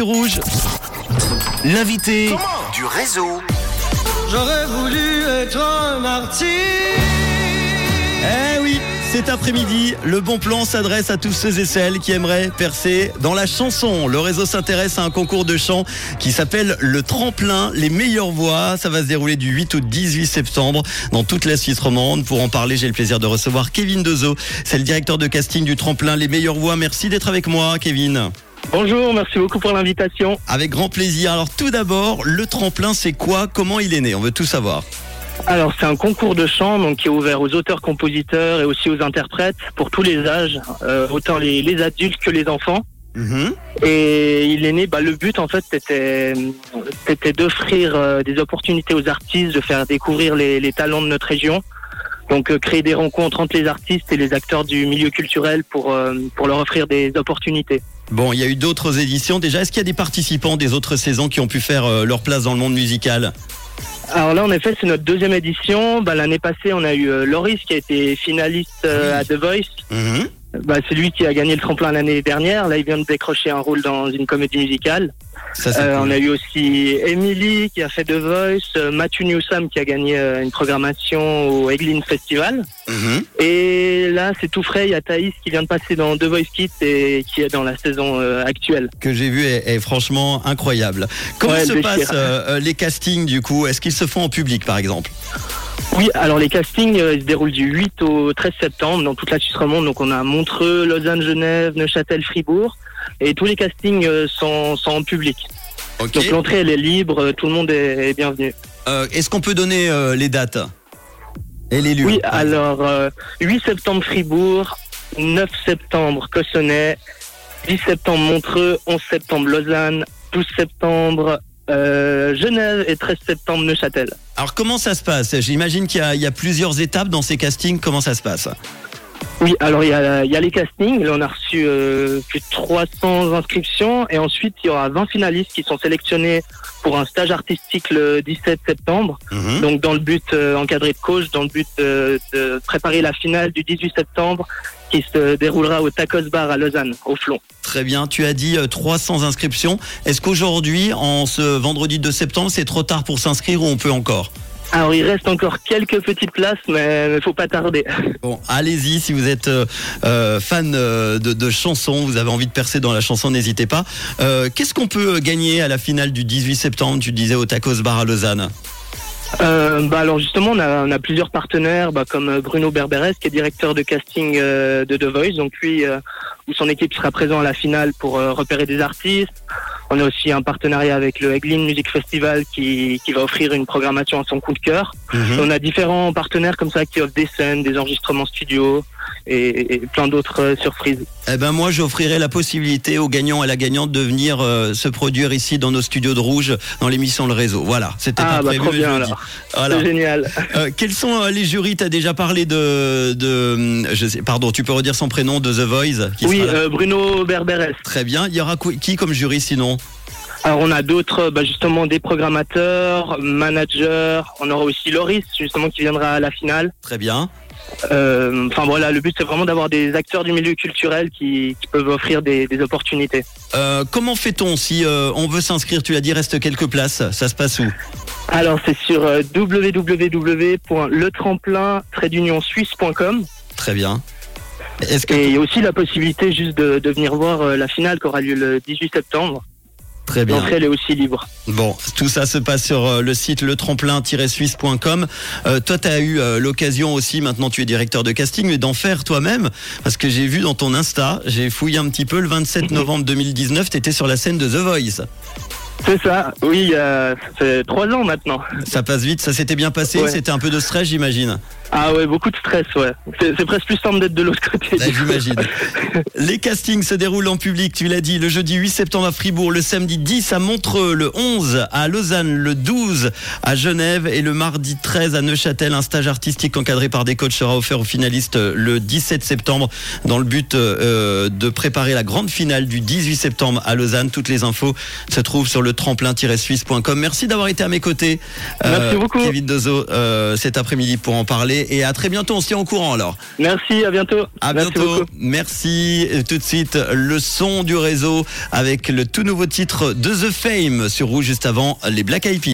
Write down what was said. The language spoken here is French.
Rouge. L'invité du réseau. J'aurais voulu être un artiste. Eh oui, cet après-midi, le bon plan s'adresse à tous ceux et celles qui aimeraient percer dans la chanson. Le réseau s'intéresse à un concours de chant qui s'appelle le Tremplin, les meilleures voix. Ça va se dérouler du 8 au 18 septembre dans toute la Suisse romande. Pour en parler, j'ai le plaisir de recevoir Kevin Dezo. C'est le directeur de casting du Tremplin, les meilleures voix. Merci d'être avec moi, Kevin. Bonjour, merci beaucoup pour l'invitation. Avec grand plaisir. Alors tout d'abord, le tremplin, c'est quoi? Comment il est né? On veut tout savoir. Alors c'est un concours de chant donc, qui est ouvert aux auteurs-compositeurs et aussi aux interprètes pour tous les âges, euh, autant les, les adultes que les enfants. Mhm. Et il est né, bah, le but en fait c'était c'était d'offrir euh, des opportunités aux artistes, de faire découvrir les, les talents de notre région. Donc euh, créer des rencontres entre les artistes et les acteurs du milieu culturel pour, euh, pour leur offrir des opportunités. Bon, il y a eu d'autres éditions. Déjà, est-ce qu'il y a des participants des autres saisons qui ont pu faire euh, leur place dans le monde musical? Alors là en effet c'est notre deuxième édition. Bah, L'année passée on a eu euh, Loris qui a été finaliste euh, à The Voice. Mhm. Bah, c'est lui qui a gagné le tremplin l'année dernière. Là il vient de décrocher un rôle dans une comédie musicale. Ça, Euh, cool. on a eu aussi Emily qui a fait The Voice, euh, Matthew Newsam qui a gagné euh, une programmation au Eglin Festival. Mhm. Et là, c'est tout frais. Il y a Thaïs qui vient de passer dans The Voice Kids et qui est dans la saison euh, actuelle. Que j'ai vu est, est franchement incroyable. Comment Ouais, se déchire. passent euh, les castings du coup? Est-ce qu'ils se font en public par exemple? Oui, alors les castings euh, ils se déroulent du 8 au 13 septembre dans toute la Suisse romande. Donc on a Montreux, Lausanne, Genève, Neuchâtel, Fribourg. Et tous les castings euh, sont, sont en public. Ok. Donc l'entrée elle est libre, euh, tout le monde est, est bienvenu. Euh, Est-ce qu'on peut donner euh, les dates et les lieux? Oui, alors euh, 8 septembre Fribourg, 9 septembre Cossonay, 10 septembre Montreux, 11 septembre Lausanne, 12 septembre euh, Genève et 13 septembre Neuchâtel. Alors comment ça se passe? J'imagine qu'il y, y a plusieurs étapes dans ces castings. Comment ça se passe? Oui, alors il y a, il y a les castings, là on a reçu euh, plus de 300 inscriptions et ensuite il y aura 20 finalistes qui sont sélectionnés pour un stage artistique le 17 septembre. Mhm. Donc dans le but euh, encadré de coach, dans le but de, de préparer la finale du 18 septembre qui se déroulera au Tacos Bar à Lausanne, au Flon. Très bien, tu as dit euh, 300 inscriptions. Est-ce qu'aujourd'hui, en ce vendredi 2 septembre, c'est trop tard pour s'inscrire ou on peut encore? Alors il reste encore quelques petites places, mais il faut pas tarder. Bon, allez-y, si vous êtes euh, euh, fan euh, de, de chansons, vous avez envie de percer dans la chanson, n'hésitez pas. Euh, Qu'est-ce qu'on peut gagner à la finale du 18 septembre, tu disais, au Tacos Bar à Lausanne Euh, bah alors justement, on a, on a plusieurs partenaires, bah, comme Bruno Berberes, qui est directeur de casting euh, de The Voice, donc lui, euh, où son équipe sera présent à la finale pour euh, repérer des artistes. On a aussi un partenariat avec le Eglin Music Festival qui, qui va offrir une programmation à son coup de cœur. Mhm. On a différents partenaires comme ça qui offrent des scènes, des enregistrements studio et, et plein d'autres euh, surprises. Eh ben moi, j'offrirai la possibilité aux gagnants et à la gagnante de venir euh, se produire ici dans nos studios de Rouge, dans l'émission Le Réseau. Voilà, c'était Ah bah trop bien alors, Voilà. c'est génial. Euh, quels sont euh, les jurys? Tu as déjà parlé de, de je sais, pardon, tu peux redire son prénom de The Voice qui Oui, euh, Bruno Berberes. Très bien. Il y aura qui comme jury sinon Alors on a d'autres, bah, justement des programmateurs, managers. On aura aussi Loris justement qui viendra à la finale. Très bien. Euh, Enfin voilà, le but c'est vraiment d'avoir des acteurs du milieu culturel qui, qui peuvent offrir des, des opportunités. Euh, comment fait-on si euh, on veut s'inscrire? Tu l'as dit, reste quelques places. Ça se passe où? Alors c'est sur www.letremplin-suisse.com Très bien. Est-ce que et il y a aussi la possibilité juste de, de venir voir euh, la finale qui aura lieu le 18 septembre. très bien. L'entrée elle est aussi libre. Bon, tout ça se passe sur euh, le site letremplin-suisse.com. Euh, toi, tu as eu l'occasion aussi, maintenant tu es directeur de casting, mais d'en faire toi-même, parce que j'ai vu dans ton Insta, j'ai fouillé un petit peu, le 27 novembre 2019, tu étais sur la scène de The Voice. C'est ça, oui, euh, ça fait trois ans maintenant. Ça passe vite, ça s'était bien passé, Ouais. c'était un peu de stress, j'imagine. Ah ouais, beaucoup de stress, ouais. C'est c'est presque plus simple d'être de l'autre côté. Là, J'imagine. Les castings se déroulent en public, tu l'as dit, le jeudi 8 septembre à Fribourg, le samedi 10 à Montreux, le 11 à Lausanne, le 12 à Genève et le mardi 13 à Neuchâtel. Un stage artistique encadré par des coachs sera offert aux finalistes le 17 septembre dans le but euh, de préparer la grande finale du 18 septembre à Lausanne. Toutes les infos se trouvent sur le le tremplin-suisse.com. Merci d'avoir été à mes côtés. Merci beaucoup. Kevin Dezo, euh, cet après-midi pour en parler. Et à très bientôt. On se tient au courant alors. Merci, à bientôt. À Merci bientôt. beaucoup. Merci. Tout de suite, le son du réseau avec le tout nouveau titre de The Fame sur Rouge juste avant les Black Eyed Peas.